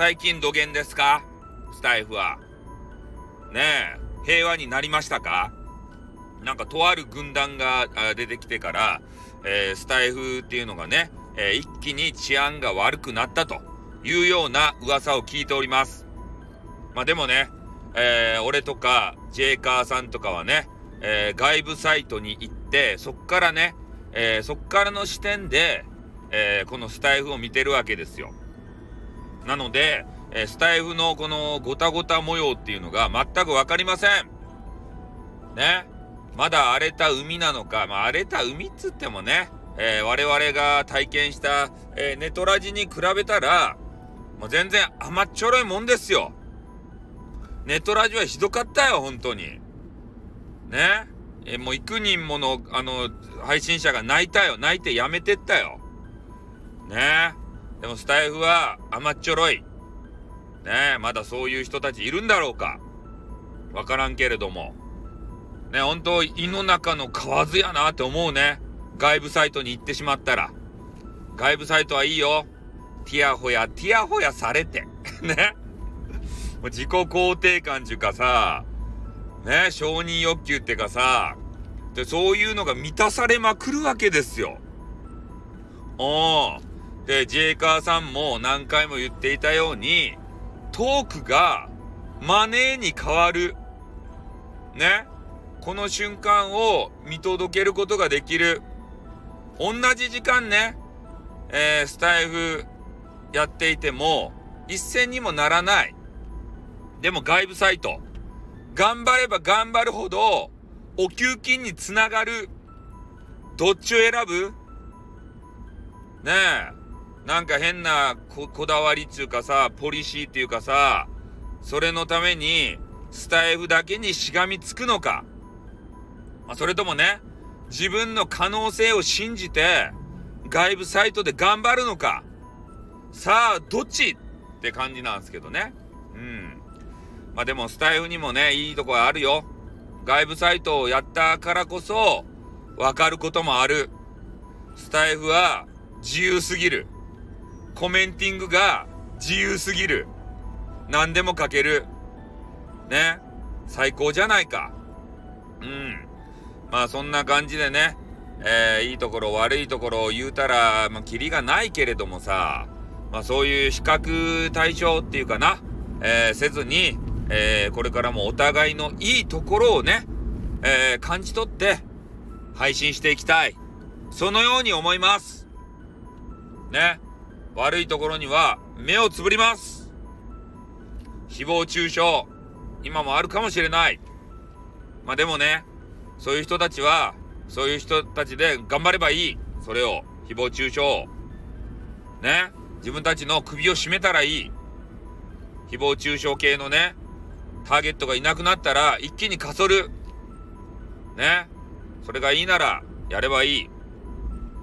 最近土源ですか？スタイフは。ねえ、平和になりましたか？なんかとある軍団が出てきてから、えー、スタイフっていうのがね、えー、一気に治安が悪くなったというような噂を聞いております。まあでもね、えー、俺とかジェイカーさんとかはね、え外部サイトに行って、そっからね、えそっからの視点で、えこのスタイフを見てるわけですよ。なので、えスタイフのこのゴタゴタ模様っていうのが全くわかりません。ね。まだ荒れた海なのか、まあ、荒れた海っつってもね、えー、我々が体験した、えー、ネトラジに比べたら、もう全然甘っちょろいもんですよ。ネトラジはひどかったよ、本当に。ね。えー、もう幾人もの、あの、配信者が泣いたよ。泣いてやめてったよ。ね。でもスタイフは甘っちょろい。ねえまだそういう人たちいるんだろうか。わからんけれども。ね、本当胃の中の蛙やなって思うね。外部サイトに行ってしまったら。外部サイトはいいよ。ティヤホヤ、ティヤホヤされて。ね。もう自己肯定感っていうかさ、ね、承認欲求ってかさ、で、そういうのが満たされまくるわけですよ。おー。で、ジェイカーさんも何回も言っていたように、トークがマネーに変わる。ね。この瞬間を見届けることができる。同じ時間ね、えー、スタイフやっていても、一銭にもならない。でも外部サイト。頑張れば頑張るほど、お給金につながる。どっちを選ぶ？ねえ。なんか変なこだわりっていうかさ、ポリシーっていうかさ、それのために、スタイフだけにしがみつくのか。まあ、それともね、自分の可能性を信じて、外部サイトで頑張るのか。さあ、どっちって感じなんですけどね。うん。まあでも、スタイフにもね、いいとこあるよ。外部サイトをやったからこそ、わかることもある。スタイフは自由すぎる。コメンティングが自由すぎる。何でも書ける。ね。最高じゃないか。うん。まあそんな感じでね、えー、いいところ悪いところを言うたら、まあ、キリがないけれどもさ、まあそういう比較対象っていうかな、えー、せずに、えー、これからもお互いのいいところをね、えー、感じ取って配信していきたい。そのように思います。ね。悪いところには目をつぶります。誹謗中傷、今もあるかもしれない。まあでもね、そういう人たちは、そういう人たちで頑張ればいい。それを、誹謗中傷を。ね。自分たちの首を絞めたらいい。誹謗中傷系のね、ターゲットがいなくなったら一気にかそる。ね。それがいいなら、やればいい。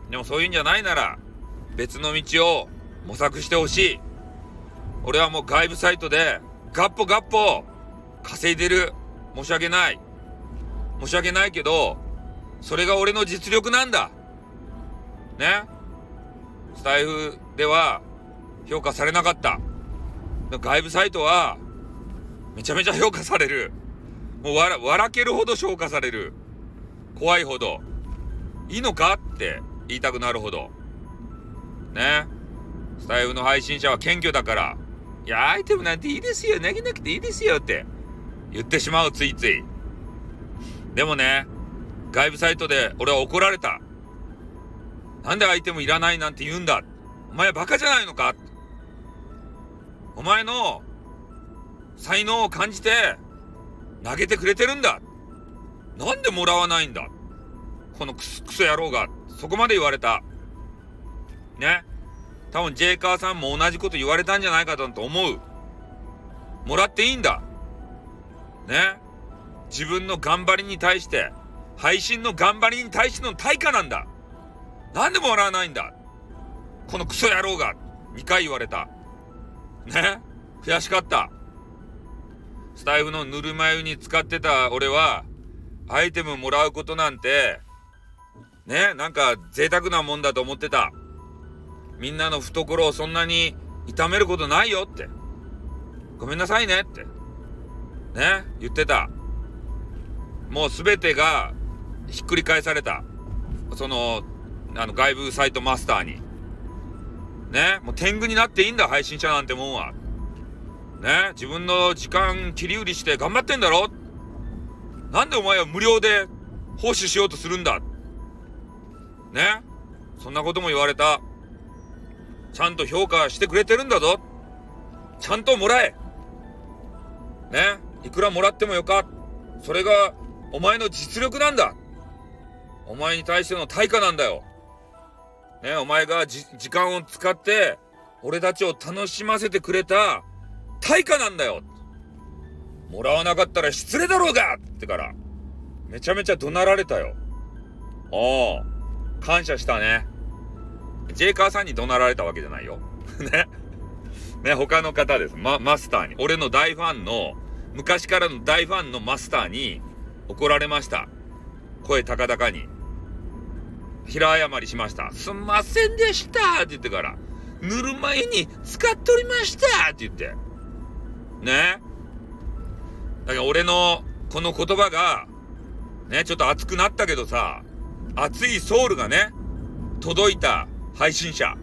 でもそういうんじゃないなら、別の道を模索してほしい。俺はもう外部サイトで、ガッポガッポ稼いでる。申し訳ない。申し訳ないけど、それが俺の実力なんだ。ね？スタイフでは評価されなかった。外部サイトはめちゃめちゃ評価される。もう笑、笑けるほど評価される。怖いほど。いいのかって言いたくなるほど。ね？スタイフの配信者は謙虚だから、いや、アイテムなんていいですよ。投げなくていいですよって言ってしまう、ついつい。でもね、外部サイトで俺は怒られた。なんで相手もいらないなんて言うんだ。お前バカじゃないのかお前の才能を感じて投げてくれてるんだ。なんでもらわないんだこのクソ野郎が。そこまで言われた。ね。多分ジェイカーさんも同じこと言われたんじゃないかと思う。もらっていいんだ。ね。自分の頑張りに対して、配信の頑張りに対しての対価なんだ。なんでも笑わないんだ。このクソ野郎が、2回言われた。ね悔しかった。スタイフのぬるま湯に使ってた俺は、アイテムもらうことなんて、ね、なんか贅沢なもんだと思ってた。みんなの懐をそんなに痛めることないよって。ごめんなさいねって。ね、言ってた。もうすべてがひっくり返された。その、あの外部サイトマスターに。ね、もう天狗になっていいんだ、配信者なんてもんは。ね、自分の時間切り売りして頑張ってんだろ？なんでお前は無料で奉仕しようとするんだ？ね？そんなことも言われた。ちゃんと評価してくれてるんだぞ。ちゃんともらえ。ね？いくらもらってもよか。それがお前の実力なんだ。お前に対しての対価なんだよ。ね？お前が時間を使って俺たちを楽しませてくれた対価なんだよ。もらわなかったら失礼だろうがってから、めちゃめちゃ怒鳴られたよ。おお。感謝したね。ジェイカーさんに怒鳴られたわけじゃないよ。ね。ね、他の方です。ま、マスターに。俺の大ファンの、昔からの大ファンのマスターに怒られました。声高々に。平謝りしました。すんませんでしたって言ってから、塗る前に使っておりましたって言って。ね。だから俺のこの言葉が、ね、ちょっと熱くなったけどさ、熱いソウルがね、届いた配信者。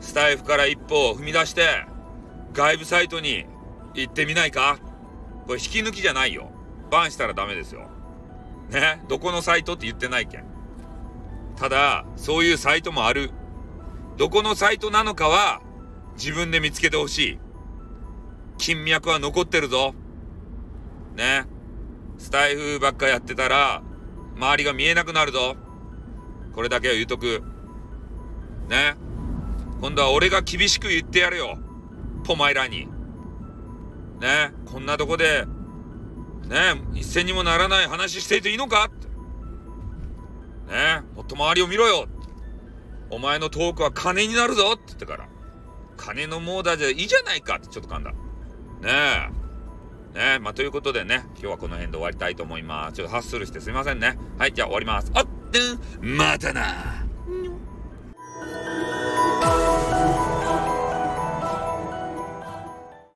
スタイフから一歩を踏み出して、外部サイトに行ってみないかこれ引き抜きじゃないよ。バンしたらダメですよ。ね？どこのサイトって言ってないけん。ただ、そういうサイトもある。どこのサイトなのかは、自分で見つけてほしい。金脈は残ってるぞ。ね？スタイフばっかやってたら、周りが見えなくなるぞ。これだけは言うとく。ね。今度は俺が厳しく言ってやるよ。ポマイラに。ね。こんなとこで、ね。一銭にもならない話していていいのか？って。ね。もっと周りを見ろよ。お前のトークは金になるぞって言ってから。金のモーダーじゃいいじゃないかってちょっと噛んだ。ねえ。ねまあ、ということでね、今日はこの辺で終わりたいと思います。ちょっとハッスルしてすいませんね。はい、じゃあ終わります。あっ、またな